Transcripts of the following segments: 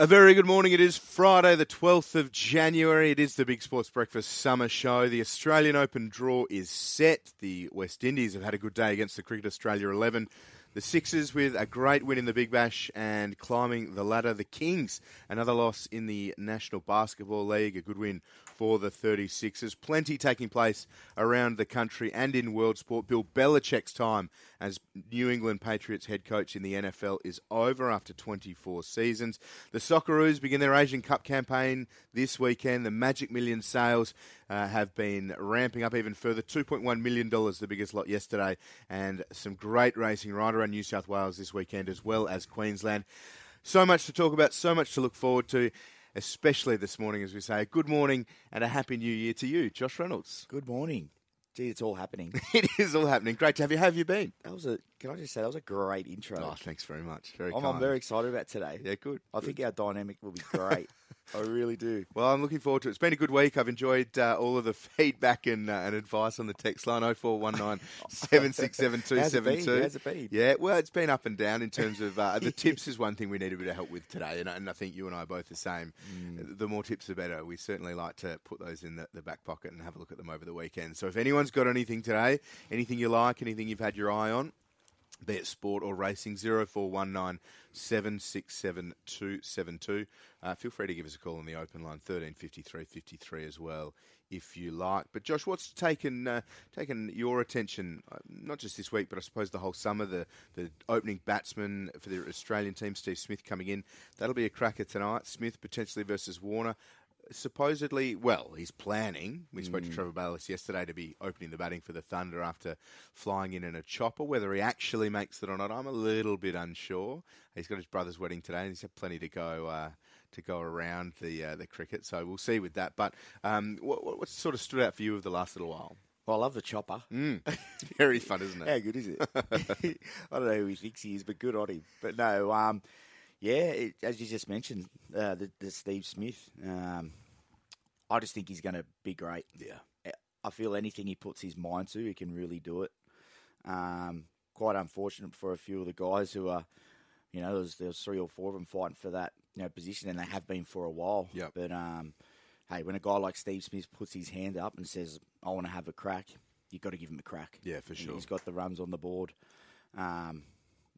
A very good morning. It is Friday, the 12th of January. It is the Big Sports Breakfast Summer Show. The Australian Open draw is set. The West Indies have had a good day against the Cricket Australia 11. The Sixers with a great win in the Big Bash and climbing the ladder. The Kings, another loss in the National Basketball League, a good win for the 36ers. Plenty taking place around the country and in world sport. Bill Belichick's time as New England Patriots head coach in the NFL is over after 24 seasons. The Socceroos begin their Asian Cup campaign this weekend. The Magic Million sales uh, have been ramping up even further. $2.1 million, the biggest lot yesterday, and some great racing right around New South Wales this weekend as well as Queensland. So much to talk about, so much to look forward to especially this morning, as we say. Good morning and a happy new year to you, Josh Reynolds. Good morning. Gee, it's all happening. it is all happening. Great to have you. How have you been? That was a. Can I just say that was a great intro. Oh, thanks very much. Very. I'm. I'm very excited about today. Yeah, good. I good. think our dynamic will be great. I really do. Well, I'm looking forward to it. It's been a good week. I've enjoyed uh, all of the feedback and, uh, and advice on the text line 0419 767 272. How's it been? Yeah, well, it's been up and down in terms of uh, the tips is one thing we need a bit of help with today, and, and I think you and I are both the same. Mm. The more tips, the better. We certainly like to put those in the, the back pocket and have a look at them over the weekend. So if anyone's got anything today, anything you like, anything you've had your eye on, be it sport or racing, 0419 767 272. Uh, feel free to give us a call on the open line, 1353 53 as well, if you like. But Josh, what's taken uh, taken your attention, uh, not just this week, but I suppose the whole summer, the, the opening batsman for the Australian team, Steve Smith, coming in. That'll be a cracker tonight. Smith potentially versus Warner supposedly, well, he's planning. We spoke to Trevor Bayliss yesterday to be opening the batting for the Thunder after flying in in a chopper. Whether he actually makes it or not, I'm a little bit unsure. He's got his brother's wedding today, and he's had plenty to go. Uh, to go around the uh, the cricket, so we'll see with that. But um, what, what, what sort of stood out for you of the last little while? Well, I love the chopper. Mm. Very fun, isn't it? How good is it? I don't know who he thinks he is, but good on him. But no, um, yeah, it, as you just mentioned, uh, the, the Steve Smith. Um, I just think he's going to be great. Yeah. I feel anything he puts his mind to, he can really do it. Um, quite unfortunate for a few of the guys who are, you know, there's, there's three or four of them fighting for that you know position, and they have been for a while. Yep. But um, hey, when a guy like Steve Smith puts his hand up and says, "I want to have a crack," you've got to give him a crack. Yeah, for sure. He's got the runs on the board. Um,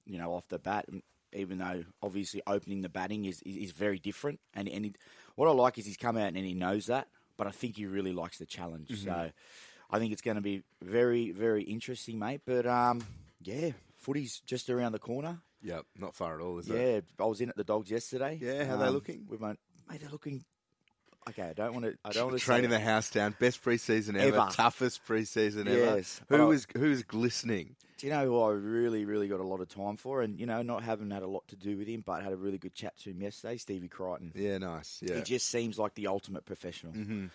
you know, off the bat, even though obviously opening the batting is is, is very different, and and he, what I like is he's come out and he knows that, but I think he really likes the challenge. Mm-hmm. So I think it's going to be very very interesting, mate. But um, yeah, footy's just around the corner. Yeah, not far at all, is yeah, it? I was in at the dogs yesterday. Yeah, how they Um, looking? We won't, mate, they're looking. Okay, I don't want to. I don't want to Training the house down, best preseason ever, Ever. toughest preseason ever. Yes. Who But I- was who's glistening? Do you know who I really, really got a lot of time for? And, you know, not having had a lot to do with him, but had a really good chat to him yesterday, Stevie Crichton. Yeah, nice. Yeah, He just seems like the ultimate professional. Mhm.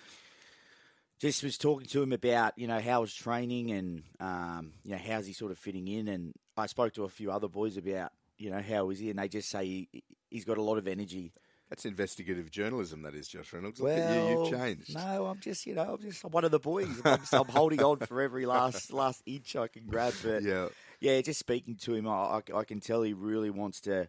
Just was talking to him about, you know, how his training and, um, you know, how's he sort of fitting in. And I spoke to a few other boys about, you know, how is he? And they just say he, he's got a lot of energy. That's investigative journalism, that is, Josh Reynolds. Look at you, you've changed. No, I'm just, you know, I'm just one of the boys. I'm, I'm holding on for every last last inch I can grab. But Yeah, yeah, just speaking to him, I, I, I can tell he really wants to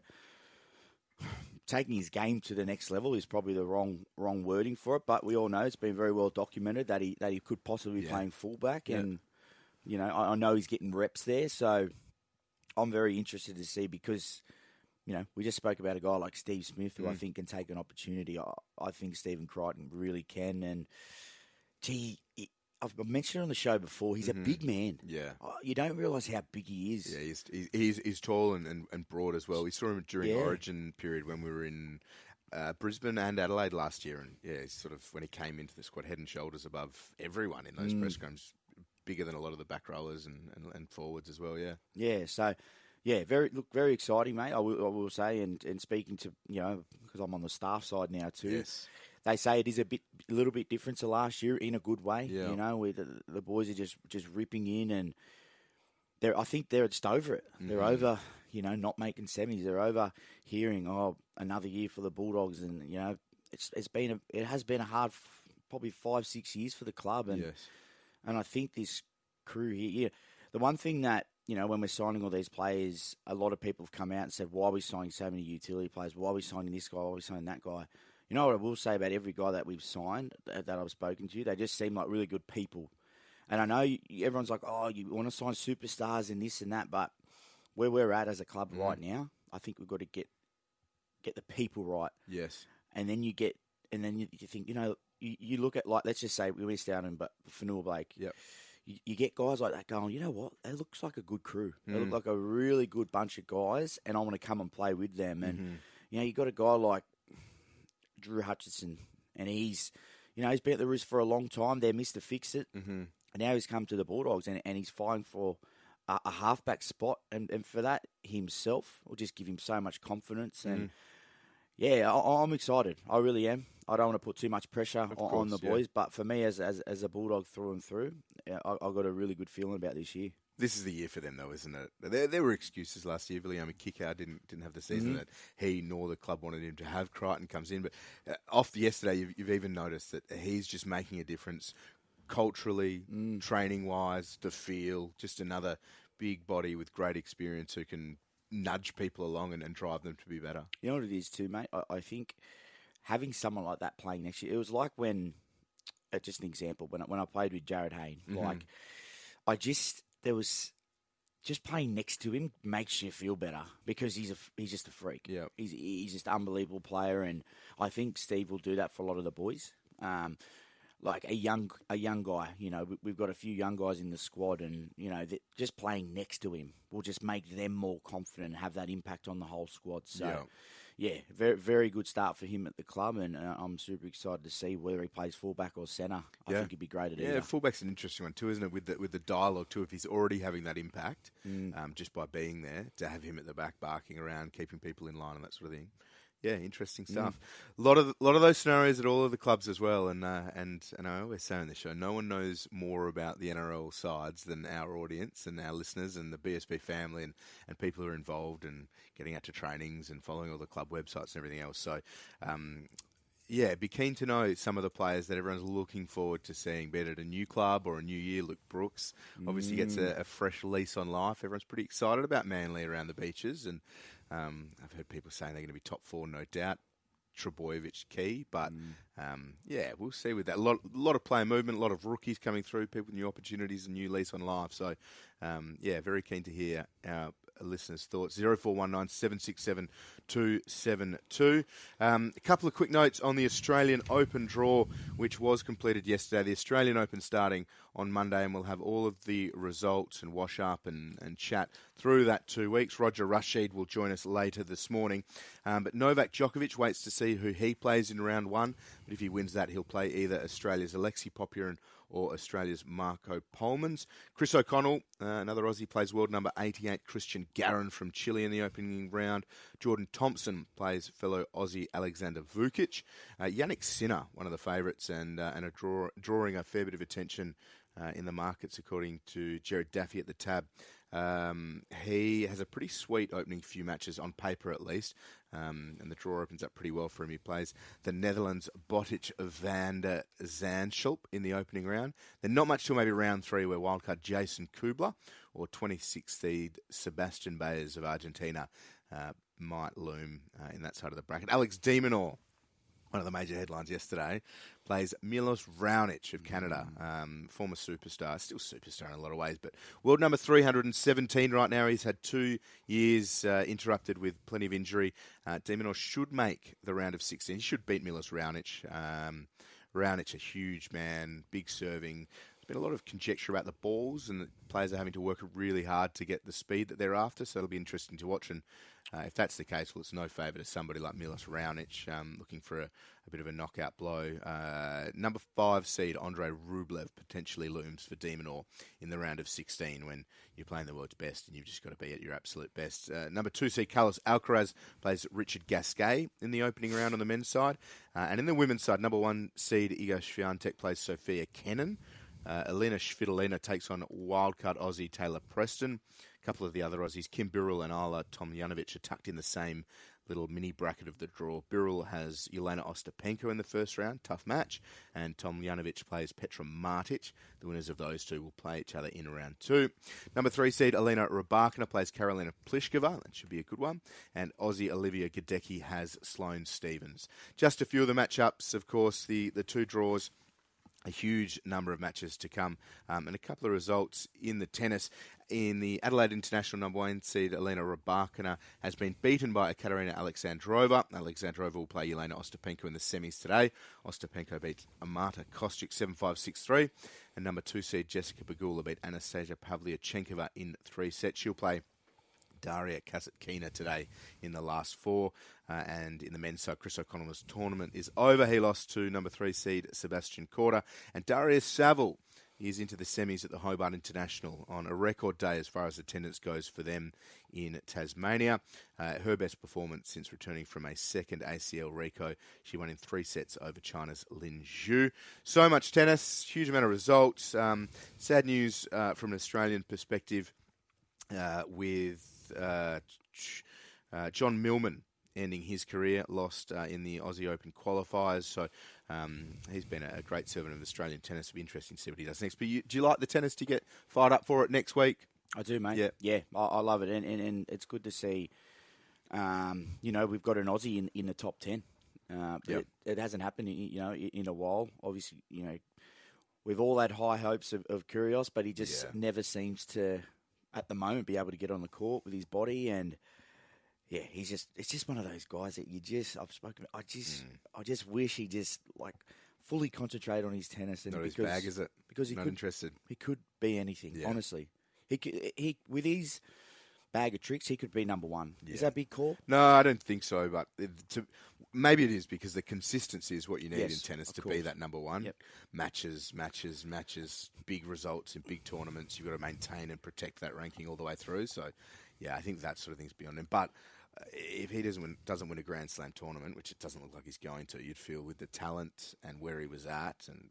taking his game to the next level is probably the wrong wrong wording for it. But we all know it's been very well documented that he that he could possibly be Yeah. playing fullback, Yeah. and you know I, I know he's getting reps there. So I'm very interested to see because. You know, we just spoke about a guy like Steve Smith, who I Mm. think can take an opportunity. I, I think Stephen Crichton really can. And, gee, I've mentioned it on the show before, he's Mhm. a big man. yeah. Oh, You don't realise how big he is. Yeah, he's, he's he's he's tall and, and, and broad as well. We saw him during Yeah. Origin period when we were in uh, Brisbane and Adelaide last year, and yeah, he's sort of when he came into the squad, head and shoulders above everyone in those Mm. press scrums, bigger than a lot of the back rollers and, and, and forwards as well. Yeah, Yeah, so yeah, very look very exciting, mate. I will, I will say, and, and speaking to you know because I'm on the staff side now too. yes, They say it is a bit, a little bit different to last year in a good way. Yeah. You know, where the, the boys are just just ripping in, and they're I think they're just over it. They're Mhm. over, you know, not making semis. They're over hearing oh another year for the Bulldogs, and you know it's it's been a it has been a hard f- probably five six years for the club, and yes, and I think this crew here, yeah, the one thing that you know, when we're signing all these players, a lot of people have come out and said, "Why are we signing so many utility players? Why are we signing this guy? Why are we signing that guy?" You know what I will say about every guy that we've signed that, I've spoken to, they just seem like really good people. And I know everyone's like, "Oh, you want to sign superstars and this and that," but where we're at as a club Mm. right now, I think we've got to get get the people right Yes. and then you get, and then you, you think, you know, you, you look at like, let's just say we missed out on, but Fonua-Blake. Yep. You, you get guys like that going, you know what? That looks like a good crew. They Mm. look like a really good bunch of guys, and I want to come and play with them. And Mm-hmm. you know, you got a guy like Drew Hutchinson, and he's, you know, he's been at the Roos for a long time. They're Mister Fix It, Mm-hmm. and now he's come to the Bulldogs, and, and he's fighting for a, a halfback spot, and, and for that himself will just give him so much confidence Mm. Yeah, I, I'm excited. I really am. I don't want to put too much pressure on, on course, the yeah. boys, but for me, as as, as a bulldog through and through, yeah, I, I got a really good feeling about this year. This is the year for them, though, isn't it? There, there were excuses last year. Viliame Kikau didn't didn't have the season Mm-hmm. that he nor the club wanted him to have. Crichton comes in, but uh, off yesterday, you've, you've even noticed that he's just making a difference culturally, Mm. training wise, the feel. Just another big body with great experience who can nudge people along and, and drive them to be better. You know what it is too, mate. I, I think having someone like that playing next year, it was like when, uh, just an example, when I, when I played with Jarryd Hayne, like I just there was just playing next to him makes you feel better because he's a he's just a freak. Yeah, he's he's just an unbelievable player, and I think Steve will do that for a lot of the boys. Um, like a young a young guy, you know, we, we've got a few young guys in the squad, and you know, that just playing next to him will just make them more confident and have that impact on the whole squad. So. Yeah. Yeah, very very good start for him at the club, and uh, I'm super excited to see whether he plays fullback or centre. I Yeah. think he'd be great at Yeah, either. fullback's an interesting one too, isn't it? With the with the dialogue too, if he's already having that impact, Mm. um, just by being there, to have him at the back barking around, keeping people in line, and that sort of thing. Yeah, interesting Mm. stuff. A lot of a lot of those scenarios at all of the clubs as well, and uh, and and I always say on the show, no one knows more about the NRL sides than our audience and our listeners and the BSB family and, and people who are involved and getting out to trainings and following all the club websites and everything else. So. Um, yeah, be keen to know some of the players that everyone's looking forward to seeing, be it at a new club or a new year. Luke Brooks obviously gets a, a fresh lease on life. Everyone's pretty excited about Manly around the beaches, and um, I've heard people saying they're going to be top four, no doubt. Trbojevic key, but um, yeah, we'll see with that. A lot, lot of player movement, a lot of rookies coming through, people with new opportunities, and new lease on life. So, um, yeah, very keen to hear our listeners' thoughts. Zero four one nine seven six seven two seven two. Um, a couple of quick notes on the Australian Open draw, which was completed yesterday. The Australian Open starting on Monday, and we'll have all of the results and wash up and, and chat through that two weeks. Roger Rashid will join us later this morning. Um, but Novak Djokovic waits to see who he plays in round one. But if he wins that, he'll play either Australia's Alexei Popyrin or Australia's Marco Polmans. Chris O'Connell, uh, another Aussie, plays world number 88 Christian Garin from Chile in the opening round. Jordan Thompson plays fellow Aussie Alexander Vukic. Uh, Jannik Sinner, one of the favourites, and uh, and a draw, drawing a fair bit of attention uh, in the markets, according to Jared Daffy at the tab. Um, he has a pretty sweet opening few matches on paper, at least, um, and the draw opens up pretty well for him. He plays the Netherlands Botic van der Zandschulp in the opening round. Then not much till maybe round three, where wildcard Jason Kubler or 26th seed Sebastian Baez of Argentina uh, might loom uh, in that side of the bracket. Alex de Minaur one of the major headlines yesterday, plays Milos Raonic of Canada, um, former superstar, still superstar in a lot of ways, but world number 317 right now. He's had two years uh, interrupted with plenty of injury. Uh, de Minaur should make the round of 16. He should beat Milos Raonic. Um, Raonic, a huge man, big serving. Been a lot of conjecture about the balls, and the players are having to work really hard to get the speed that they're after, so it'll be interesting to watch. And uh, if that's the case, well, it's no favour to somebody like Milos Raonic, um, looking for a, a bit of a knockout blow. Uh, number five seed Andrei Rublev potentially looms for de Minaur in the round of 16 when you're playing the world's best and you've just got to be at your absolute best. Uh, number two seed Carlos Alcaraz plays Richard Gasquet in the opening round on the men's side. Uh, and in the women's side, number one seed Iga Swiatek plays Sofia Kenin. Uh, Elena Svitolina takes on wildcard Aussie Taylah Preston. A couple of the other Aussies, Kim Birrell and Ajla Tomljanovic, are tucked in the same little mini bracket of the draw. Birrell has Elena Ostapenko in the first round, tough match, and Tomljanovic plays Petra Martic. The winners of those two will play each other in round two. Number three seed Elena Rybakina plays Karolina Pliskova. That should be a good one. And Aussie Olivia Gadecki has Sloane Stevens. Just a few of the matchups, of course, the, the two draws a huge number of matches to come um, and a couple of results in the tennis. In the Adelaide International number one seed, Elena Rybakina has been beaten by Katerina Alexandrova. Alexandrova will play Elena Ostapenko in the semis today. Ostapenko beat Marta Kostyuk 7-5-6-3. And number two seed Jessica Pegula beat Anastasia Pavlyuchenkova in three sets. She'll play Daria Kasatkina today in the last four. Uh, and in the men's side, Chris O'Connell's tournament is over. He lost to number three seed Sebastian Korda. And Daria Saville is into the semis at the Hobart International on a record day as far as attendance goes for them in Tasmania. Uh, her best performance since returning from a second ACL Rico. She won in three sets over China's Lin Zhu. So much tennis, huge amount of results. Um, sad news uh, from an Australian perspective uh, with uh, uh, John Millman ending his career, lost uh, in the Aussie Open qualifiers. So um, he's been a great servant of Australian tennis. It'll be interesting to see what he does next. But you, do you like the tennis to get fired up for it next week? I do, mate. Yeah. yeah, I, I love it, and, and, and it's good to see. Um, you know, we've got an Aussie in, in the top ten. Uh, Yep. it, it hasn't happened, in, you know, in in a while. Obviously, you know, we've all had high hopes of, of Kyrgios, but he just Yeah. never seems to, at the moment, be able to get on the court with his body and. Yeah, he's just it's just one of those guys that you just I've spoken I just Mm. I just wish he just like fully concentrate on his tennis and Not his because, bag, is it? because he Not could interested. he could be anything, Yeah. honestly. He could, he with his bag of tricks, he could be number one. Is that big call? No, I don't think so. But to, maybe it is because the consistency is what you need Yes, in tennis to be that number one. Yep. Matches, matches, matches, big results in big tournaments. You've got to maintain and protect that ranking all the way through. So, yeah, I think that sort of thing's beyond him. But uh, if he doesn't win, doesn't win a Grand Slam tournament, which it doesn't look like he's going to, you'd feel with the talent and where he was at, and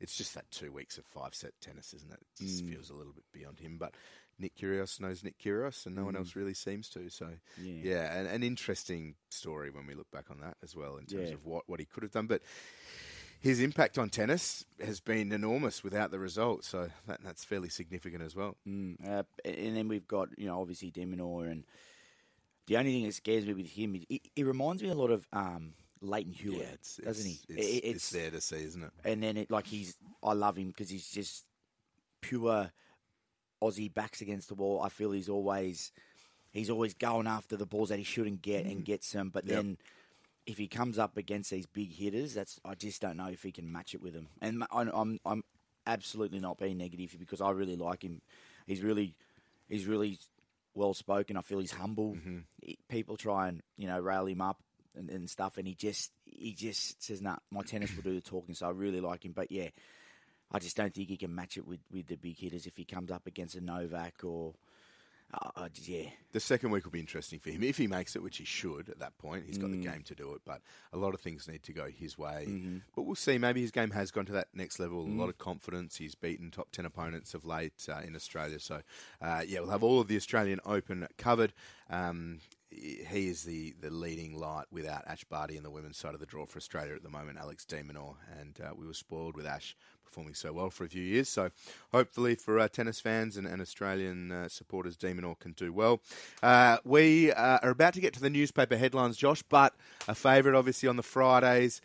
it's just that two weeks of five set tennis, isn't it? It just Mm. feels a little bit beyond him. But Nick Kyrgios knows Nick Kyrgios, and no one Mm. else really seems to. So Yeah. yeah, an, an interesting story when we look back on that as well in terms Yeah. of what, what he could have done. But his impact on tennis has been enormous without the result, so that, that's fairly significant as well. Mm, uh, and then we've got you know obviously de Minaur, and the only thing that scares me with him, is he, he reminds me a lot of um, Lleyton Hewitt, it's, doesn't it's, he? It's, It- it's there to see, isn't it? and then it like he's I love him because he's just pure Aussie backs against the wall. I feel he's always he's always going after the balls that he shouldn't get and gets them. But Mm. Yep. then if he comes up against these big hitters, that's I just don't know if he can match it with them. And I'm I'm, I'm absolutely not being negative because I really like him. He's really he's really well spoken. I feel he's humble. Mm-hmm. People try and you know rail him up and, and stuff, and he just he just says, "Nah, my tennis will do the talking." So I really like him. But yeah, I just don't think he can match it with, with the big hitters if he comes up against a Novak or uh, just, yeah. The second week will be interesting for him if he makes it, which he should at that point. He's got Mm. the game to do it, but a lot of things need to go his way. Mm-hmm. But we'll see. Maybe his game has gone to that next level. Mm. A lot of confidence. He's beaten top ten opponents of late uh, in Australia. So uh, yeah, we'll have all of the Australian Open covered. Um, he is the, the leading light without Ash Barty in the women's side of the draw for Australia at the moment, Alex de Minaur. And uh, we were spoiled with Ash performing so well for a few years. So hopefully for uh, tennis fans and, and Australian uh, supporters, de Minaur can do well. Uh, we uh, are about to get to the newspaper headlines, Josh, but a favourite obviously on the Fridays.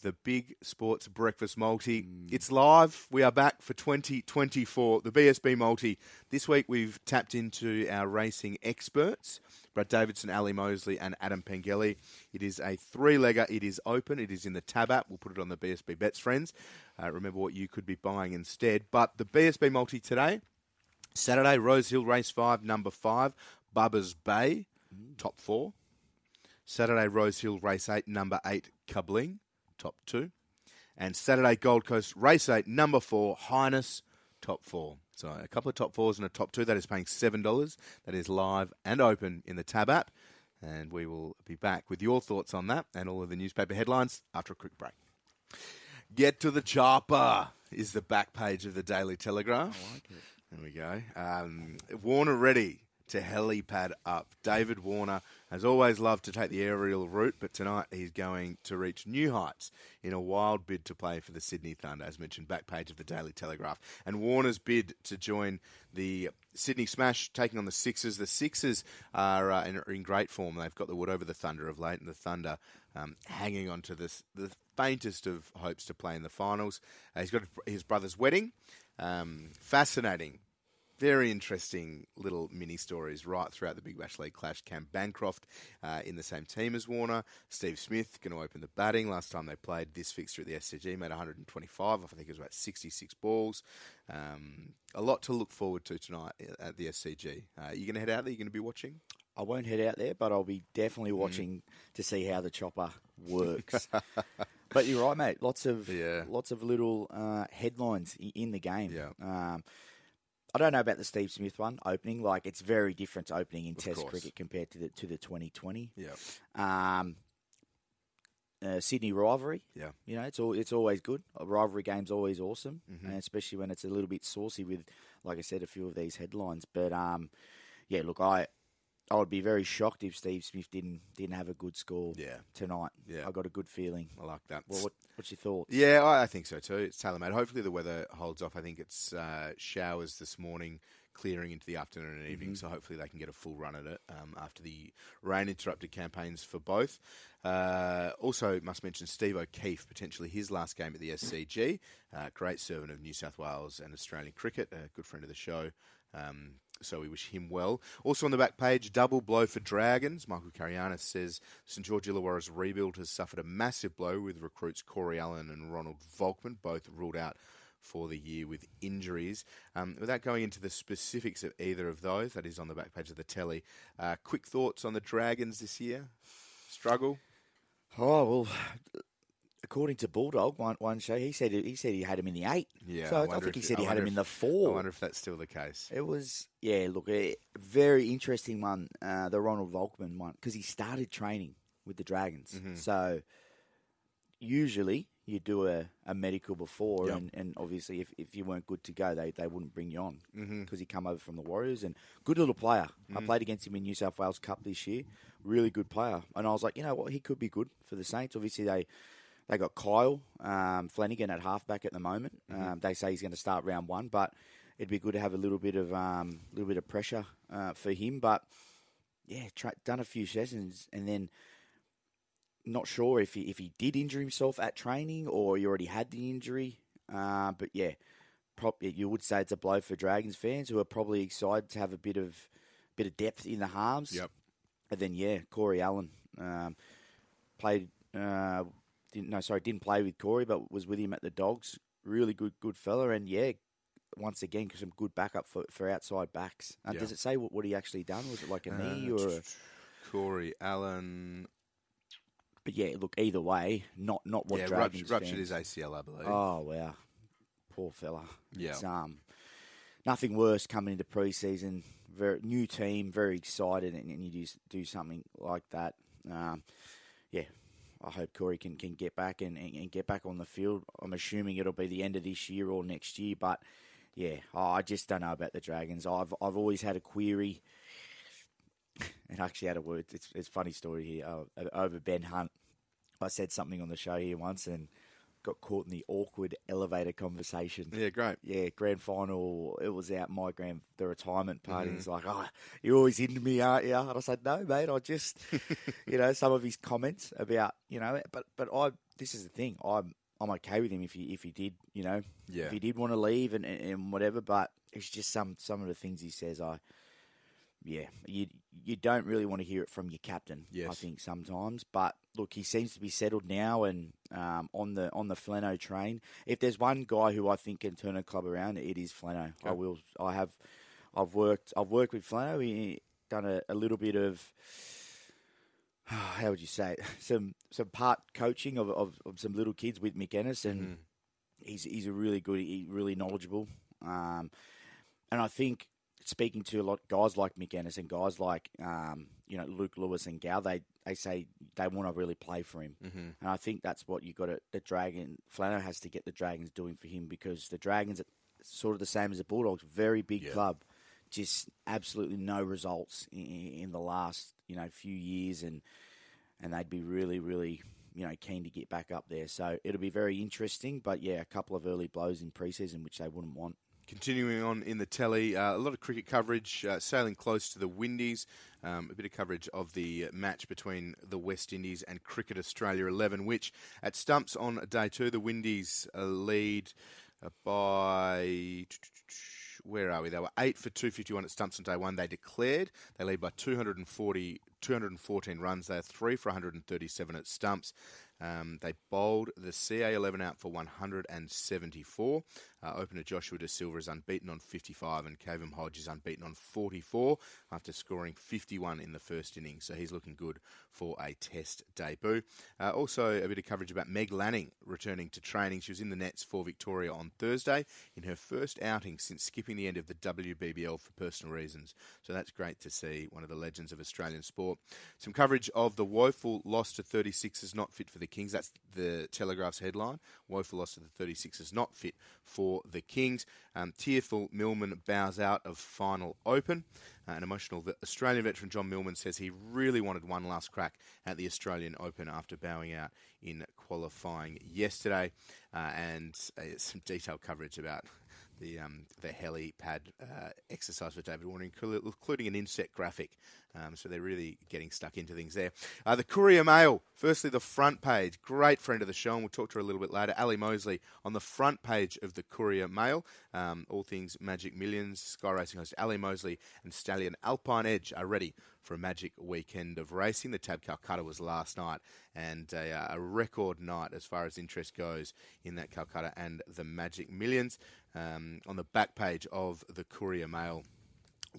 The big sports breakfast multi. It's live. We are back for 2024. The BSB multi. This week we've tapped into our racing experts. Brad Davidson, Ali Mosley, and Adam Pengilly. It is a three-legger. It is open. It is in the Tab app. We'll put it on the BSB Bets friends. Uh, remember what you could be buying instead. But the BSB multi today, Saturday, Rose Hill Race 5, number 5, Bubba's Bay, top 4. Saturday, Rose Hill Race 8, number 8, Cubling, top 2. And Saturday, Gold Coast Race 8, number 4, Highness, top 4. So a couple of top 4s and a top 2. That is paying $7. That is live and open in the Tab app. And we will be back with your thoughts on that and all of the newspaper headlines after a quick break. Get to the chopper is the back page of the Daily Telegraph. I like it. There we go. Um, Warner ready to helipad up. David Warner, has always loved to take the aerial route, but tonight he's going to reach new heights in a wild bid to play for the Sydney Thunder, as mentioned, back page of the Daily Telegraph. And Warner's bid to join the Sydney Smash, taking on the Sixers. The Sixers are uh, in, in, great form. They've got the wood over the Thunder of late, and the Thunder um, hanging on to this, the faintest of hopes to play in the finals. Uh, he's got his brother's wedding. Um, fascinating very interesting little mini stories right throughout the Big Bash League clash. Cam Bancroft uh, in the same team as Warner. Steve Smith going to open the batting. Last time they played this fixture at the SCG, made 125. I think it was about 66 balls. Um, a lot to look forward to tonight at the SCG. Uh, you going to head out there? You going to be watching? I won't head out there, but I'll be definitely mm. watching mm. to see how the chopper works. but you're right, mate. Lots of yeah. lots of little uh, headlines in the game. Yeah. Um, I don't know about the Steve Smith one opening. Like it's very different opening in of Test course. cricket compared to the to the 2020. Yeah. Um, uh, Sydney rivalry. Yeah. You know, it's all it's always good. A rivalry game's always awesome, mm-hmm. and especially when it's a little bit saucy with, like I said, a few of these headlines. But um, yeah, look, I I would be very shocked if Steve Smith didn't didn't have a good score yeah. tonight. Yeah. I got a good feeling. I like that. Well, what, what's your thoughts? Yeah, I, I think so too. It's tailor made. Hopefully the weather holds off. I think it's uh, showers this morning, clearing into the afternoon and evening. Mm-hmm. So hopefully they can get a full run at it um, after the rain interrupted campaigns for both. Uh, also, must mention Steve O'Keefe, potentially his last game at the SCG. Uh, great servant of New South Wales and Australian cricket, a good friend of the show. Um, so we wish him well. Also on the back page, double blow for Dragons. Michael Carayannis says St George Illawarra's rebuild has suffered a massive blow with recruits Corey Allen and Ronald Volkman, both ruled out for the year with injuries. Um, without going into the specifics of either of those, that is on the back page of the telly. Uh, quick thoughts on the Dragons this year? Struggle? Oh well, according to Bulldog, one one show, he said he said he had him in the eight. Yeah, so I, I think he said he had him in the four. I wonder if that's still the case. It was, yeah. Look, a very interesting one, uh, the Ronald Volkman one, because he started training with the Dragons. Mm-hmm. So usually you do a, a medical before, yep. and, and obviously if, if you weren't good to go, they, they wouldn't bring you on because mm-hmm. he come over from the Warriors and good little player. Mm-hmm. I played against him in New South Wales Cup this year, really good player, and I was like, you know what, he could be good for the Saints. Obviously they they got Kyle um, Flanagan at halfback at the moment. Mm-hmm. Um, they say he's going to start round one, but it'd be good to have a little bit of um, little bit of pressure uh, for him. But yeah, tra- done a few sessions and then not sure if he if he did injure himself at training or he already had the injury. Uh, but yeah, you would say it's a blow for Dragons fans who are probably excited to have a bit of bit of depth in the halves. Yep. And then yeah, Corey Allen um, played uh, didn't no sorry didn't play with Corey, but was with him at the Dogs. Really good good fella, and yeah, once again some good backup for, for outside backs. Uh, yeah. Does it say what, what he actually done? Was it like a uh, knee or a... Corey Allen? But yeah, look either way, not not what yeah, Dragons ruptured, ruptured his ACL, I believe. Oh wow, poor fella. Yeah, it's, um, nothing worse coming into preseason. Very new team, very excited, and, and you do do something like that. Um, yeah, I hope Corey can, can get back and, and, and, get back on the field. I'm assuming it'll be the end of this year or next year, but yeah, I just don't know about the Dragons. I've I've always had a query, and actually had a word. It's it's a funny story here uh, over Ben Hunt. I said something on the show here once, and got caught in the awkward elevator conversation. Yeah, great. Yeah, grand final. It was out my grand the retirement party. Mm-hmm. He's like, "Oh, you're always into me, aren't you?" And I said, "No, mate. I just, you know, some of his comments about, you know, but but I. This is the thing. I'm I'm okay with him if he if he did, you know, yeah. if he did want to leave and, and whatever. But it's just some some of the things he says. I yeah, you you don't really want to hear it from your captain. Yes. I think sometimes, but look, he seems to be settled now and um, on the on the Flano train. If there's one guy who I think can turn a club around, it is Flano. Okay. I will. I have. I've worked. I've worked with Flano. He done a, a little bit of. How would you say it? some some part coaching of, of, of some little kids with Mick and mm-hmm. he's he's a really good, he, really knowledgeable, um, and I think speaking to a lot guys like Mick Ennis and guys like um, you know Luke Lewis and Gal, they they say they want to really play for him, mm-hmm. and I think that's what you got to the Dragon Flano has to get the Dragons doing for him because the Dragons are sort of the same as the Bulldogs, very big yeah. club, just absolutely no results in, in the last you know few years, and and they'd be really really you know keen to get back up there. So it'll be very interesting. But yeah, a couple of early blows in preseason which they wouldn't want. Continuing on in the telly, uh, a lot of cricket coverage, uh, sailing close to the Windies. Um, a bit of coverage of the match between the West Indies and Cricket Australia 11, which at stumps on day two, the Windies uh, lead by. Where are we? They were 8 for 251 at stumps on day one. They declared. They lead by 240, 214 runs. They are 3 for 137 at stumps. Um, they bowled the CA11 out for 174. Uh, opener Joshua Da Silva is unbeaten on 55, and Kavem Hodge is unbeaten on 44 after scoring 51 in the first innings. So he's looking good for a Test debut. Uh, also, a bit of coverage about Meg Lanning returning to training. She was in the nets for Victoria on Thursday in her first outing since skipping the end of the WBBL for personal reasons. So that's great to see one of the legends of Australian sport. Some coverage of the woeful loss to 36 is not fit for the Kings. That's the Telegraph's headline. Woeful loss to the 36 is not fit for for the Kings. Um, tearful Millman bows out of final open. Uh, an emotional Australian veteran John Milman says he really wanted one last crack at the Australian Open after bowing out in qualifying yesterday. Uh, and uh, some detailed coverage about the um, the helipad uh, exercise for David Warner, including an inset graphic. Um, so they're really getting stuck into things there. Uh, the Courier Mail, firstly, the front page. Great friend of the show, and we'll talk to her a little bit later. Ali Mosley on the front page of the Courier Mail. Um, all things Magic Millions. Sky Racing host Ali Mosley and Stallion Alpine Edge are ready for a magic weekend of racing. The Tab Calcutta was last night, and a, uh, a, record night as far as interest goes in that Calcutta and the Magic Millions. Um, on the back page of the Courier Mail,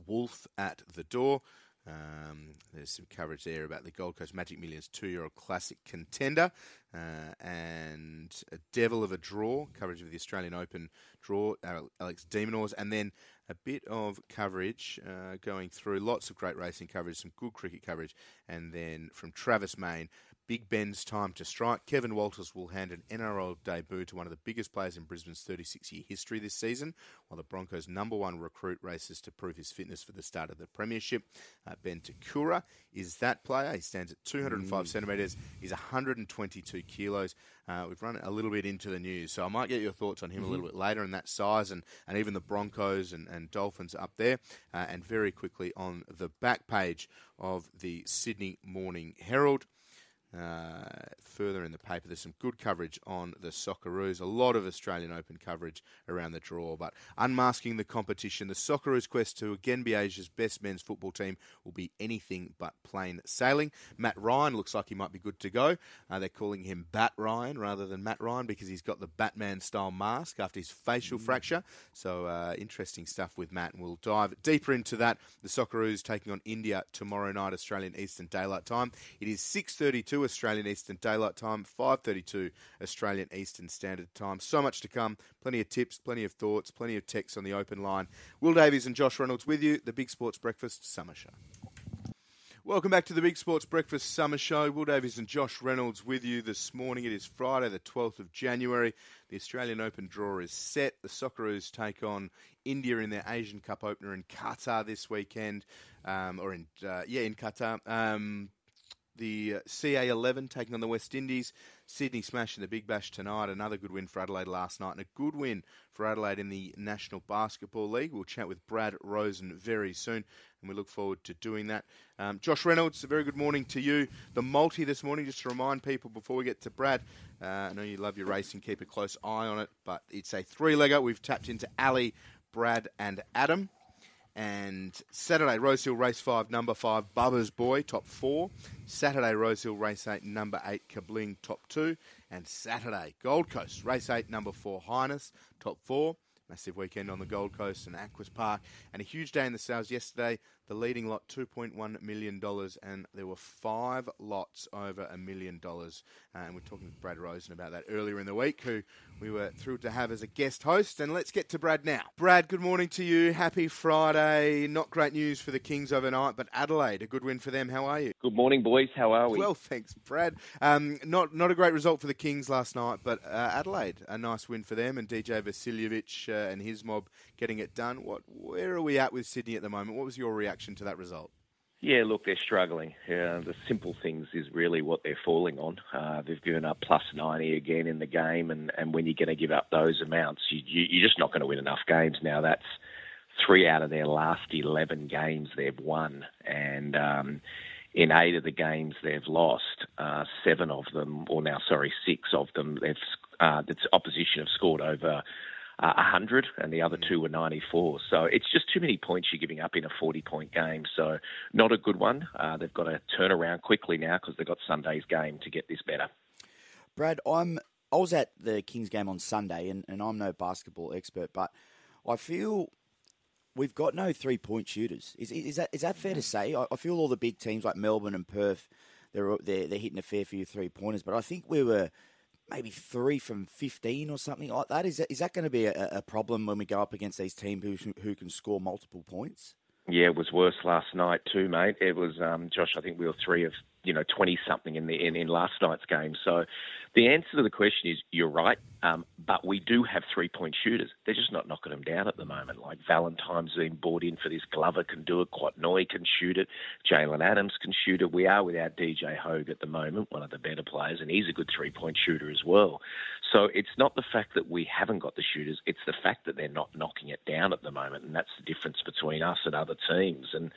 Wolf at the door. Um, there's some coverage there about the Gold Coast Magic Millions two-year-old classic contender uh, and a devil of a draw coverage of the Australian Open draw. Alex de Minaurs, and then a bit of coverage uh, going through lots of great racing coverage, some good cricket coverage, and then from Travis Meyn Big Ben's time to strike. Kevin Walters will hand an NRL debut to one of the biggest players in Brisbane's 36 year history this season, while the Broncos' number one recruit races to prove his fitness for the start of the Premiership. Uh, Ben Te Kura is that player. He stands at 205 mm. centimetres, he's 122 kilos. Uh, we've run a little bit into the news, so I might get your thoughts on him mm-hmm. a little bit later and that size and, and even the Broncos and, and Dolphins up there. Uh, and very quickly on the back page of the Sydney Morning Herald. Uh, further in the paper, there's some good coverage on the Socceroos. A lot of Australian Open coverage around the draw, but unmasking the competition. The Socceroos' quest to again be Asia's best men's football team will be anything but plain sailing. Matt Ryan looks like he might be good to go. Uh, they're calling him Bat Ryan rather than Matt Ryan because he's got the Batman style mask after his facial mm. fracture. So uh, interesting stuff with Matt, and we'll dive deeper into that. The Socceroos taking on India tomorrow night, Australian Eastern Daylight Time. It is 6:32 Australian Eastern Daylight Time, 5:32 Australian Eastern Standard Time. So much to come. Plenty of tips, plenty of thoughts, plenty of texts on the open line. Will Davies and Josh Reynolds with you. The Big Sports Breakfast Summer Show. Welcome back to the Big Sports Breakfast Summer Show. Will Davies and Josh Reynolds with you this morning. It is Friday, the 12th of January. The Australian Open draw is set. The Socceroos take on India in their Asian Cup opener in Qatar this weekend, um, or in uh, yeah in Qatar. Um, the uh, CA11 taking on the West Indies. Sydney smashing the Big Bash tonight. Another good win for Adelaide last night, and a good win for Adelaide in the National Basketball League. We'll chat with Brad Rosen very soon, and we look forward to doing that. Um, Josh Reynolds, a very good morning to you. The multi this morning, just to remind people before we get to Brad, uh, I know you love your racing, keep a close eye on it, but it's a three legger. We've tapped into Ali, Brad, and Adam. And Saturday, Rosehill Race 5, number 5, Bubba's Boy, top 4. Saturday, Rosehill Race 8, number 8, Kabling, top 2. And Saturday, Gold Coast, Race 8, number 4, Highness, top 4. Massive weekend on the Gold Coast and Aquis Park. And a huge day in the sales yesterday. The leading lot, $2.1 million, and there were five lots over a million dollars. Uh, and we're talking to Brad Rosen about that earlier in the week, who we were thrilled to have as a guest host. And let's get to Brad now. Brad, good morning to you. Happy Friday. Not great news for the Kings overnight, but Adelaide, a good win for them. How are you? Good morning, boys. How are we? Well, thanks, Brad. Um, not not a great result for the Kings last night, but uh, Adelaide, a nice win for them, and DJ Vasiljevic uh, and his mob getting it done. What, where are we at with Sydney at the moment? What was your reaction to that result? Yeah, look, they're struggling. Uh, the simple things is really what they're falling on. Uh, they've given up plus 90 again in the game, and, and when you're going to give up those amounts, you, you, you're just not going to win enough games. Now, that's three out of their last 11 games they've won, and um, in eight of the games they've lost, uh, seven of them, or now, sorry, six of them, they've uh, the opposition have scored over uh, 100 and the other mm. two were 94. So it's just too many points you're giving up in a 40 point game. So not a good one. Uh, they've got to turn around quickly now because they've got Sunday's game to get this better. Brad, I'm I was at the Kings game on Sunday, and, and I'm no basketball expert, but I feel we've got no three point shooters. Is, is that is that fair to say? I, I, feel all the big teams like Melbourne and Perth, they're they're, they're hitting a fair few three pointers, but I think we were maybe three from 15 or something like that. Is that, is that going to be a, a problem when we go up against these teams who, who can score multiple points? Yeah, it was worse last night too, mate. It was um, Josh. I think we were three of you know twenty something in the in, in last night's game. So the answer to the question is you're right, um, but we do have three point shooters. They're just not knocking them down at the moment. Like Valentine's been bought in for this. Glover can do it. Kouat Noi can shoot it. Jalen Adams can shoot it. We are without DJ Hogue at the moment, one of the better players, and he's a good three point shooter as well. So it's not the fact that we haven't got the shooters, it's the fact that they're not knocking it down at the moment, and that's the difference between us and other teams. And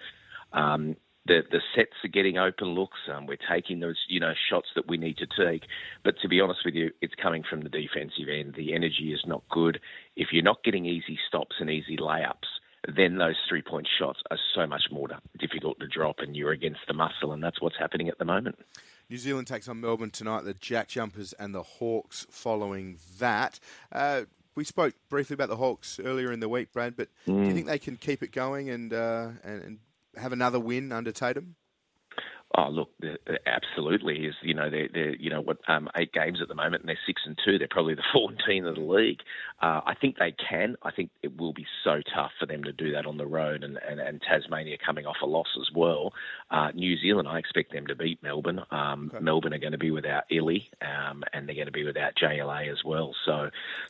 um, the the sets are getting open looks. Um, we're taking those you know shots that we need to take. But to be honest with you, it's coming from the defensive end. The energy is not good. If you're not getting easy stops and easy layups, then those three point shots are so much more difficult to drop, and you're against the muscle, and that's what's happening at the moment. New Zealand takes on Melbourne tonight. The Jack Jumpers and the Hawks following that. Uh, we spoke briefly about the Hawks earlier in the week, Brad. But mm. do you mm. think they can keep it going and, uh, and, and have another win under Tatum? Oh, look, absolutely. Is you know they're, they're you know what um, eight games at the moment, and they're six and two. They're probably the 14 of the league. Uh, I think they can. I think it will be so tough for them to do that on the road, and, and, and Tasmania coming off a loss as well. Uh, New Zealand, I expect them to beat Melbourne. Um, okay. Melbourne are going to be without Illy, um, and they're going to be without JLA as well. So,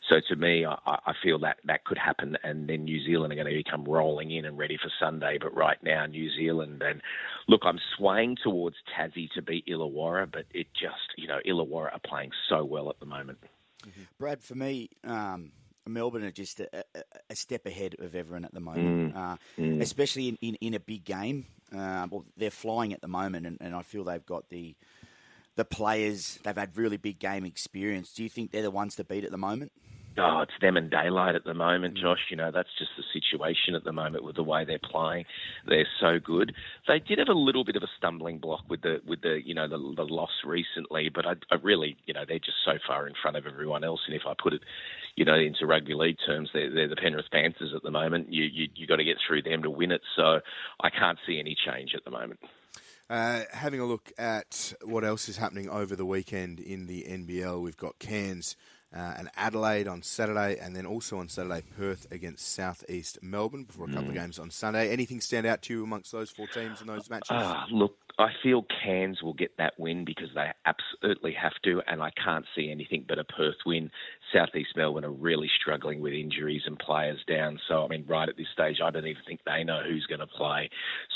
so to me, I, I feel that that could happen, and then New Zealand are going to become rolling in and ready for Sunday. But right now, New Zealand and look, I'm swaying towards Tassie to beat Illawarra, but it just, you know, Illawarra are playing so well at the moment. Mm-hmm. Brad, for me, um, Melbourne are just a, a, a, step ahead of everyone at the moment, mm. Uh, mm. especially in, in, in, a big game. Uh, well, they're flying at the moment, and, and I feel they've got the the players. They've had really big game experience. Do you think they're the ones to beat at the moment? Oh, it's them and daylight at the moment, mm. Josh. You know, that's just the situation at the moment with the way they're playing. They're so good. They did have a little bit of a stumbling block with the with the you know the, the loss recently, but I, I really you know they're just so far in front of everyone else. And if I put it, you know, into rugby league terms, they're, they're the Penrith Panthers at the moment. You you you got to get through them to win it. So I can't see any change at the moment. Uh, having a look at what else is happening over the weekend in the NBL, we've got Cairns uh, and Adelaide on Saturday, and then also on Saturday, Perth against Southeast Melbourne before a couple mm. of games on Sunday. Anything stand out to you amongst those four teams in those matches? Uh, look, I feel Cairns will get that win because they absolutely have to, and I can't see anything but a Perth win. Southeast Melbourne are really struggling with injuries and players down. So I mean, right at this stage, I don't even think they know who's going to play.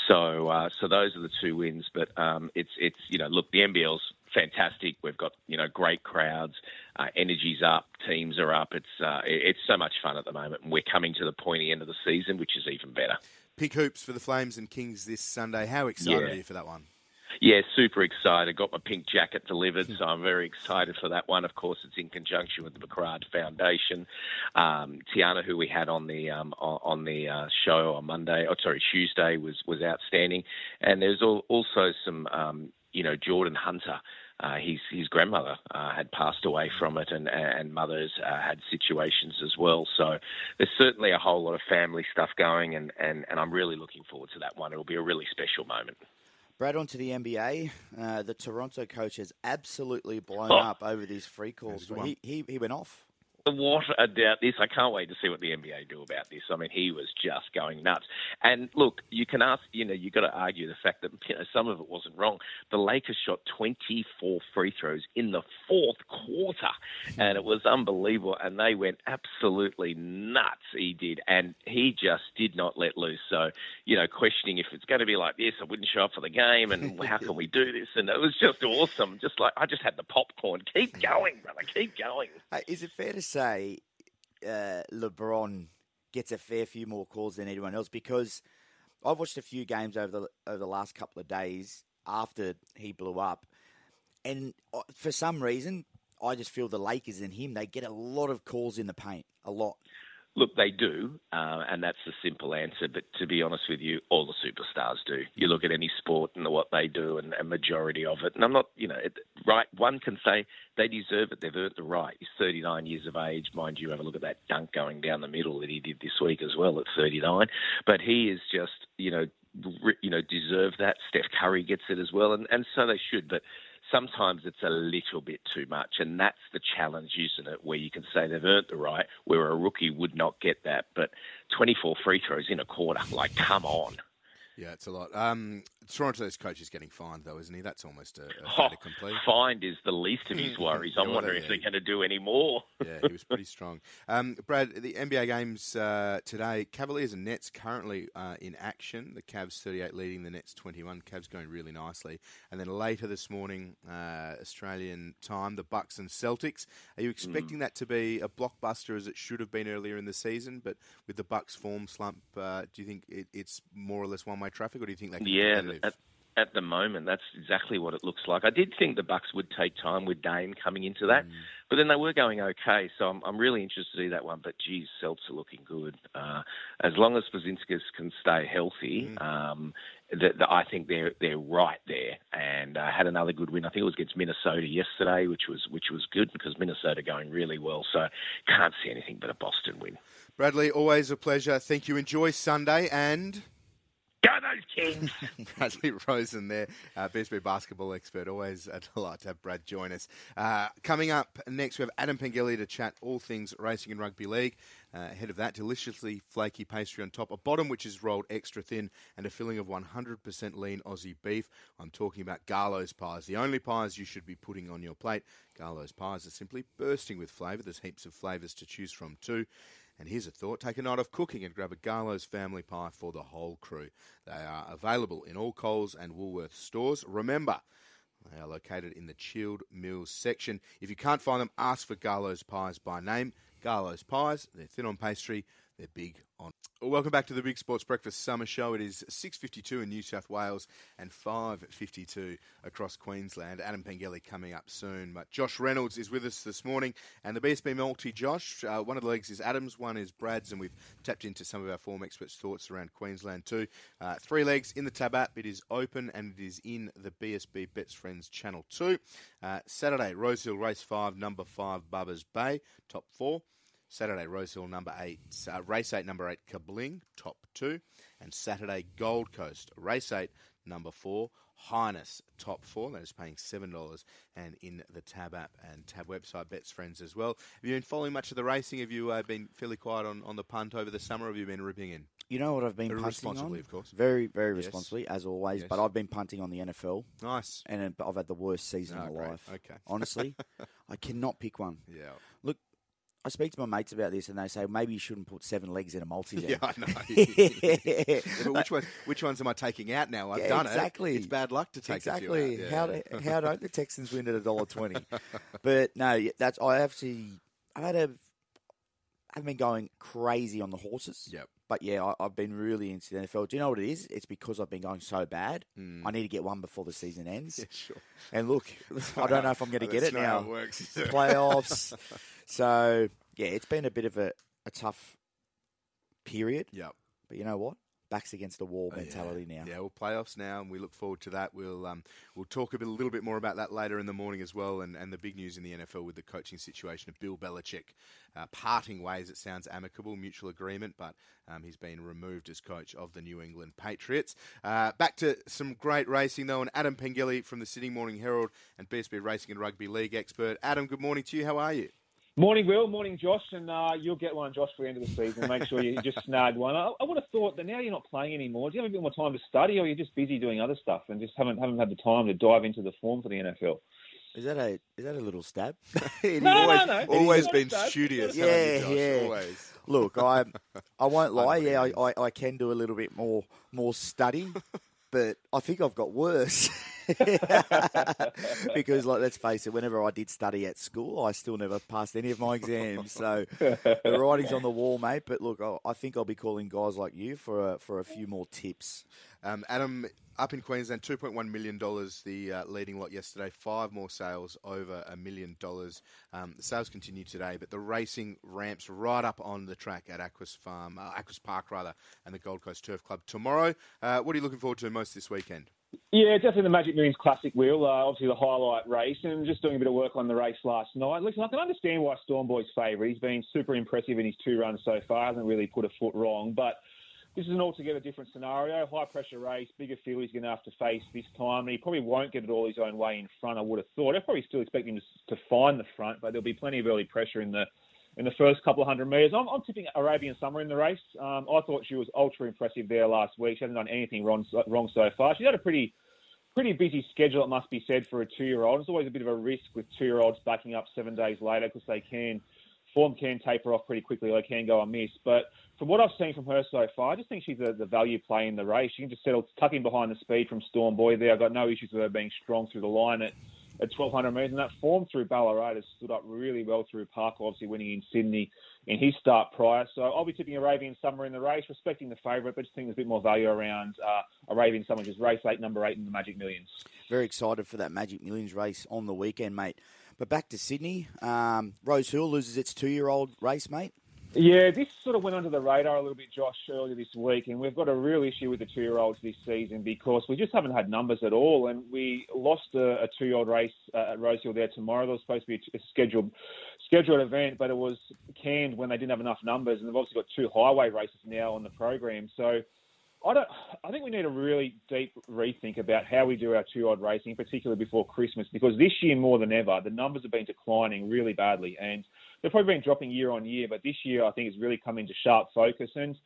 So uh, so those are the two wins. But um, it's it's you know look the NBL's fantastic. We've got you know great crowds, uh, energy's up, teams are up. It's uh, it's so much fun at the moment, and we're coming to the pointy end of the season, which is even better. Pick hoops for the Flames and Kings this Sunday. How excited yeah. are you for that one? Yeah, super excited. Got my pink jacket delivered, so I'm very excited for that one. Of course, it's in conjunction with the McGrath Foundation. Um, Tiana, who we had on the um, on the uh, show on Monday, oh sorry Tuesday, was was outstanding. And there's also some um, you know Jordan Hunter uh, his his grandmother uh, had passed away from it, and and mothers uh, had situations as well. So there's certainly a whole lot of family stuff going, and, and, and I'm really looking forward to that one. It'll be a really special moment. Brad, on to the NBA. Uh, the Toronto coach has absolutely blown Oh. up over these free calls. That's the one. He, he, he went off. What about this? I can't wait to see what the NBA do about this. I mean, he was just going nuts. And look, you can ask, you know, you've got to argue the fact that you know, some of it wasn't wrong. The Lakers shot 24 free throws in the fourth quarter, and it was unbelievable. And they went absolutely nuts. He did, and he just did not let loose. So, you know, questioning if it's going to be like this, I wouldn't show up for the game, and how can we do this? And it was just awesome. Just like I just had the popcorn. Keep going, brother. Keep going. Hey, is it fair to say uh, LeBron gets a fair few more calls than anyone else? Because I've watched a few games over the over the last couple of days after he blew up, and uh, for some reason, I just feel the Lakers and him they get a lot of calls in the paint, a lot. Look, they do, uh, and that's the simple answer. But to be honest with you, all the superstars do. You look at any sport and what they do, and a majority of it. And I'm not, you know, it, right. One can say they deserve it. They've earned the right. He's 39 years of age, mind you. Have a look at that dunk going down the middle that he did this week as well at 39. But he is just, you know, you know, deserve that. Steph Curry gets it as well, and and so they should. But sometimes it's a little bit too much, and that's the challenge, isn't it? Where you can say they've earned the right, where a rookie would not get that. But 24 free throws in a quarter, like, come on. Yeah, it's a lot. Um, Toronto's coach is getting fined, though, isn't he? That's almost a, a Oh, accompli. find is the least of his worries. I'm wondering if they're going to do any more. yeah, he was pretty strong. Um, Brad, the NBA games uh, today, Cavaliers and Nets currently uh, in action. The Cavs 38 leading the Nets 21. Cavs going really nicely. And then later this morning, uh, Australian time, the Bucks and Celtics. Are you expecting that to be a blockbuster as it should have been earlier in the season? But with the Bucks form slump, uh, do you think it, it's more or less one-way traffic, or do you think they can be Yeah, at, at the moment, that's exactly what it looks like. I did think the Bucks would take time with Dame coming into that, Mm. but then they were going okay. So I'm, I'm really interested to see that one. But geez, Celts are looking good. Uh, as long as Porzingis can stay healthy, Mm. um, the, the, I think they're they're right there. And uh, had another good win. I think it was against Minnesota yesterday, which was which was good because Minnesota going really well. So can't see anything but a Boston win. Bradley, always a pleasure. Thank you. Enjoy Sunday and. Go those Kings! Bradley Rosen there, uh, BSB basketball expert. Always a delight to have Brad join us. Uh, coming up next, we have Adam Pengilly to chat all things racing and rugby league. Uh, ahead of that, deliciously flaky pastry on top, a bottom which is rolled extra thin, and a filling of 100% lean Aussie beef. I'm talking about Garlo's pies, the only pies you should be putting on your plate. Garlo's pies are simply bursting with flavour. There's heaps of flavours to choose from too. And here's a thought take a night off cooking and grab a Garlo's family pie for the whole crew. They are available in all Coles and Woolworths stores. Remember, they are located in the chilled meals section. If you can't find them, ask for Garlo's Pies by name. Garlo's Pies, they're thin on pastry, they're big on. Well, welcome back to the Big Sports Breakfast Summer Show. It is 6.52 in New South Wales and 5.52 across Queensland. Adam Pengilly coming up soon. But Josh Reynolds is with us this morning. And the BSB multi, Josh, uh, one of the legs is Adam's, one is Brad's, and we've tapped into some of our form experts' thoughts around Queensland too. Uh, three legs in the Tab app. It is open and it is in the BSB Bets Friends Channel 2. Uh, Saturday, Rosehill Race 5, number 5, Bubba's Bay, top 4. Saturday, Rosehill number eight, uh, race eight, number eight, Kabling, top two. And Saturday, Gold Coast, race eight, number four, Highness, top four. That is paying $7 and in the Tab app and Tab website, Bets Friends as well. Have you been following much of the racing? Have you uh, been fairly quiet on, on the punt over the summer? Have you been ripping in? You know what I've been responsibly, on? of course. Very, very Yes. responsibly, as always. Yes. But I've been punting on the NFL, Nice. and I've had the worst season Oh, of my life. Okay. Honestly, I cannot pick one. Yeah. I speak to my mates about this, and they say maybe you shouldn't put seven legs in a multi. Yeah, I know. Yeah, but which ones? Which ones am I taking out now? I've Yeah, done exactly. it. It's bad luck to take exactly. Out. How do, how don't the Texans win at a dollar twenty? but no, that's I actually I've had a I've been going crazy on the horses. Yep. But yeah, I, I've been really into the NFL. Do you know what it is? It's because I've been going so bad. Hmm. I need to get one before the season ends. Yeah, sure. And look, I don't know if I'm going to get it now. it works? Playoffs. So yeah, it's been a bit of a, a tough period. Yep. But you know what? backs against the wall mentality now. yeah. now. Yeah, well, playoffs now, and we look forward to that. We'll um, we'll talk a, bit, a little bit more about that later in the morning as well, and, and the big news in the NFL with the coaching situation of Bill Belichick uh, parting ways. It sounds amicable, mutual agreement, but um, he's been removed as coach of the New England Patriots. Uh, back to some great racing though, and Adam Pengilly from the Sydney Morning Herald and BSB Racing and Rugby League expert. Adam, good morning to you. How are you? Morning, Will. Morning, Josh. And uh, you'll get one, Josh, for the end of the season. Make sure you just snag one. I, I would have thought that now you're not playing anymore. Do you have a bit more time to study, or you're just busy doing other stuff and just haven't haven't had the time to dive into the form for the NFL? Is that a is that a little stab? no, always, no, no. always It's been not a stab. studious. Yeah, you, Josh? yeah. Always. Look, I I won't lie. Yeah, I, I, I can do a little bit more more study, but I think I've got worse. because, like, let's face it, whenever I did study at school, I still never passed any of my exams. So the writing's on the wall, mate. But look, I, think I'll be calling guys like you for a, for a few more tips. Um, Adam, up in Queensland, $2.1 million, the uh, leading lot yesterday. Five more sales over a million dollars. Um, the sales continue today, but the racing ramps right up on the track at Aquis Farm, uh, Aquis Park, rather, and the Gold Coast Turf Club tomorrow. Uh, what are you looking forward to most this weekend? Yeah, definitely the Magic Millions Classic wheel. Uh, obviously the highlight race, and just doing a bit of work on the race last night. Listen, I can understand why Storm Boy's favourite. He's been super impressive in his two runs so far. Hasn't really put a foot wrong, but. This is an altogether different scenario. High pressure race, bigger field he's going to have to face this time, and he probably won't get it all his own way in front. I would have thought. I probably still expect him to, to find the front, but there'll be plenty of early pressure in the in the first couple of hundred metres. I'm, I'm tipping Arabian Summer in the race. Um, I thought she was ultra impressive there last week. She hasn't done anything wrong, wrong so far. She's had a pretty pretty busy schedule, it must be said, for a two-year-old. It's always a bit of a risk with two-year-olds backing up seven days later because they can form can taper off pretty quickly. They can go amiss, but from what I've seen from her so far, I just think she's the, the value play in the race. She can just settle, tuck in behind the speed from Storm Boy there. I've got no issues with her being strong through the line at, at 1200 metres. And that form through Ballarat has stood up really well through Park, obviously winning in Sydney in his start prior. So I'll be tipping Arabian Summer in the race, respecting the favourite, but just think there's a bit more value around uh, Arabian Summer, is race eight, number eight in the Magic Millions. Very excited for that Magic Millions race on the weekend, mate. But back to Sydney. Um, Rose Hill loses its two year old race, mate. Yeah, this sort of went under the radar a little bit, Josh, earlier this week, and we've got a real issue with the two-year-olds this season because we just haven't had numbers at all, and we lost a, a two-year-old race uh, at Rosehill there tomorrow. There was supposed to be a scheduled scheduled event, but it was canned when they didn't have enough numbers, and they've obviously got two highway races now on the program. So I don't. I think we need a really deep rethink about how we do our two-year-old racing, particularly before Christmas, because this year more than ever, the numbers have been declining really badly, and they've probably been dropping year on year. But this year, I think, has really come into sharp focus, and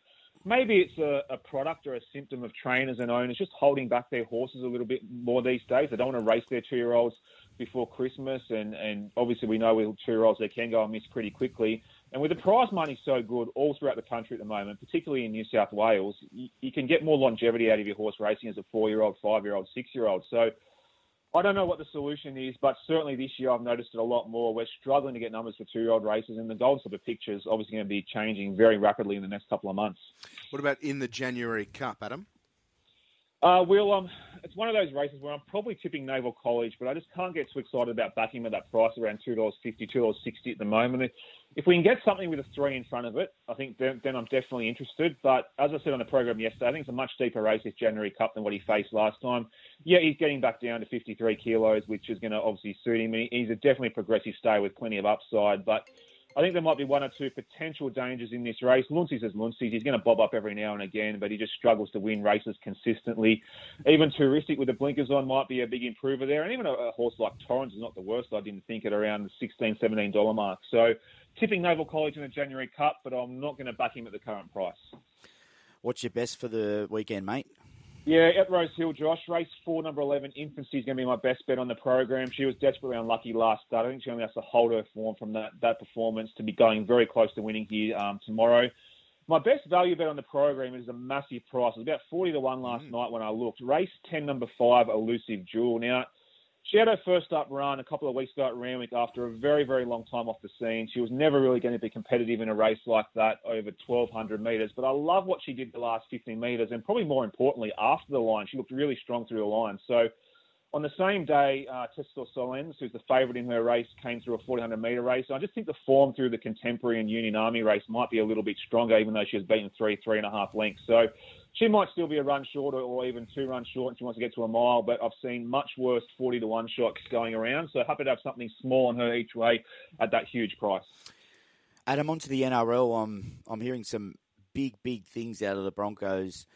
maybe it's a, a product or a symptom of trainers and owners just holding back their horses a little bit more these days. They don't want to race their two-year-olds before Christmas, and and obviously we know with two-year-olds they can go and miss pretty quickly. And with the prize money so good all throughout the country at the moment, particularly in New South Wales, you, you can get more longevity out of your horse racing as a four-year-old, five-year-old, six-year-old. So I don't know what the solution is, but certainly this year I've noticed it a lot more. We're struggling to get numbers for two-year-old races, and the Golden Slipper picture is obviously going to be changing very rapidly in the next couple of months. What about in the January Cup, Adam? Uh, Will, um, it's one of those races where I'm probably tipping Naval College, but I just can't get too excited about backing him at that price around two dollars fifty, two dollars sixty at the moment. If we can get something with a three in front of it, I think then, then I'm definitely interested. But as I said on the program yesterday, I think it's a much deeper race this January Cup than what he faced last time. Yeah, he's getting back down to 53 kilos, which is going to obviously suit him. He's a definitely progressive stay with plenty of upside, but. I think there might be one or two potential dangers in this race. Luncey's as Luncey's. He's going to bob up every now and again, but he just struggles to win races consistently. Even Touristic with the blinkers on might be a big improver there. And even a, a horse like Torrens is not the worst, I didn't think, at around the $16, $17 mark. So tipping Naval College in the January Cup, but I'm not going to back him at the current price. What's your best for the weekend, mate? Yeah, at Rose Hill, Josh. Race four, number 11, Infancy is going to be my best bet on the program. She was desperately unlucky last start. I think she only has to hold her form from that, that performance to be going very close to winning here um, tomorrow. My best value bet on the program is a massive price. It was about 40 to 1 last mm. night when I looked. Race 10, number 5, Elusive Jewel. Now, she had her first up run a couple of weeks ago at Randwick after a very, very long time off the scene. She was never really going to be competitive in a race like that over 1,200 metres. But I love what she did the last 15 metres, and probably more importantly, after the line, she looked really strong through the line. So on the same day, uh, Solens, who's the favourite in her race, came through a 1400 metre race. And I just think the form through the Contemporary and Union Army race might be a little bit stronger, even though she has beaten three, three and a half lengths. So she might still be a run short or, even two runs short and she wants to get to a mile, but I've seen much worse 40 to 1 shots going around. So happy to have something small on her each way at that huge price. Adam, onto the NRL. I'm, I'm hearing some big, big things out of the Broncos.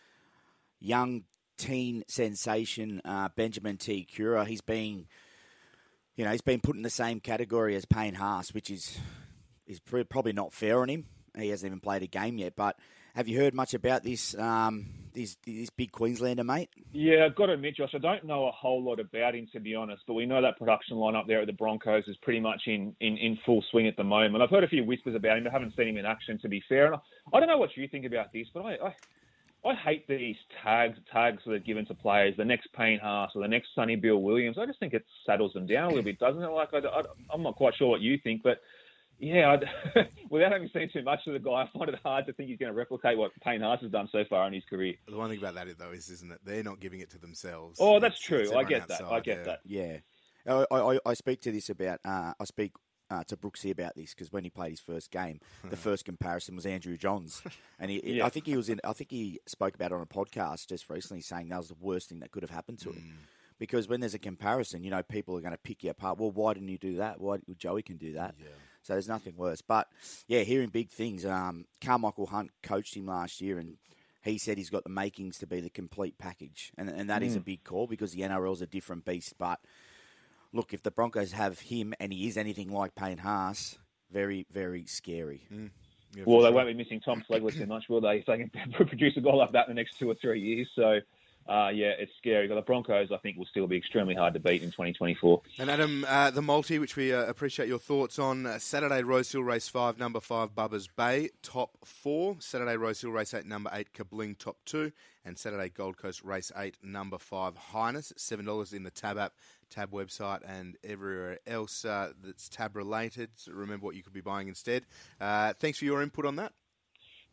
Young teen sensation, uh, Benjamin Te Kura. He's been, you know, he's been put in the same category as Payne Haas, which is, is probably not fair on him. He hasn't even played a game yet, but have you heard much about this um, this this big Queenslander, mate? Yeah, I've got to admit, Josh, I don't know a whole lot about him to be honest, but we know that production line up there at the Broncos is pretty much in, in, in full swing at the moment. I've heard a few whispers about him, but haven't seen him in action. To be fair, and I, I don't know what you think about this, but I, I I hate these tags tags that are given to players. The next Payne Haas or the next Sonny Bill Williams. I just think it saddles them down a little bit, doesn't it? Like I, I'm not quite sure what you think, but yeah, without having seen too much of the guy, I find it hard to think he's going to replicate what Payne Haas has done so far in his career. The one thing about that, though, is isn't it? They're not giving it to themselves. Oh, that's it's, true. It's I get outside, that. I get yeah. that. Yeah, I, I, I, speak to this about. Uh, I speak uh, to Brooksy about this because when he played his first game, the first comparison was Andrew Johns, and he, yeah. I think he was in. I think he spoke about it on a podcast just recently, saying that was the worst thing that could have happened to him. Mm. Because when there's a comparison, you know, people are going to pick you apart. Well, why didn't you do that? Why Joey can do that? Yeah. So there's nothing worse. But yeah, hearing big things. Um, Karmichael Hunt coached him last year, and he said he's got the makings to be the complete package, and and that mm. is a mm. big call because the NRL is a different beast. But look, if the Broncos have him and he is anything like Payne Haas, very very scary. Mm. Yeah, well, they won't be missing Tom Flegler too much, will they? If they can produce a goal like that in the next two or three years, so uh, yeah, it's scary. But the Broncos, I think, will still be extremely hard to beat in 2024. And Adam, uh, the multi, which we uh, appreciate your thoughts on, uh, Saturday Rosehill Race 5, number 5, Bubba's Bay, top 4. Saturday Rosehill Race 8, number 8, Kabling, top 2. And Saturday Gold Coast Race 8, number 5, Highness, $7 in the Tab app, Tab website, and everywhere else uh, that's Tab related. So remember what you could be buying instead. Uh, thanks for your input on that.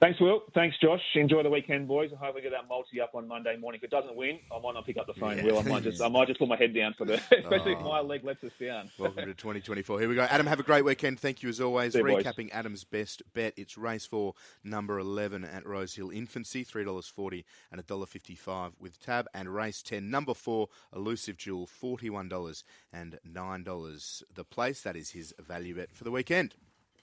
Thanks, Will. Thanks, Josh. Enjoy the weekend, boys. I hope we get that multi up on Monday morning. If it doesn't win, I might not pick up the phone. Yeah. Will I might just I might just put my head down for the, especially oh. if my leg lets us down. Welcome to 2024. Here we go. Adam, have a great weekend. Thank you as always. You, Recapping boys. Adam's best bet. It's race for number 11 at Rosehill Infancy, three dollars forty and a dollar fifty-five with tab, and race 10, number four, Elusive Jewel, forty-one dollars and nine dollars. The place that is his value bet for the weekend.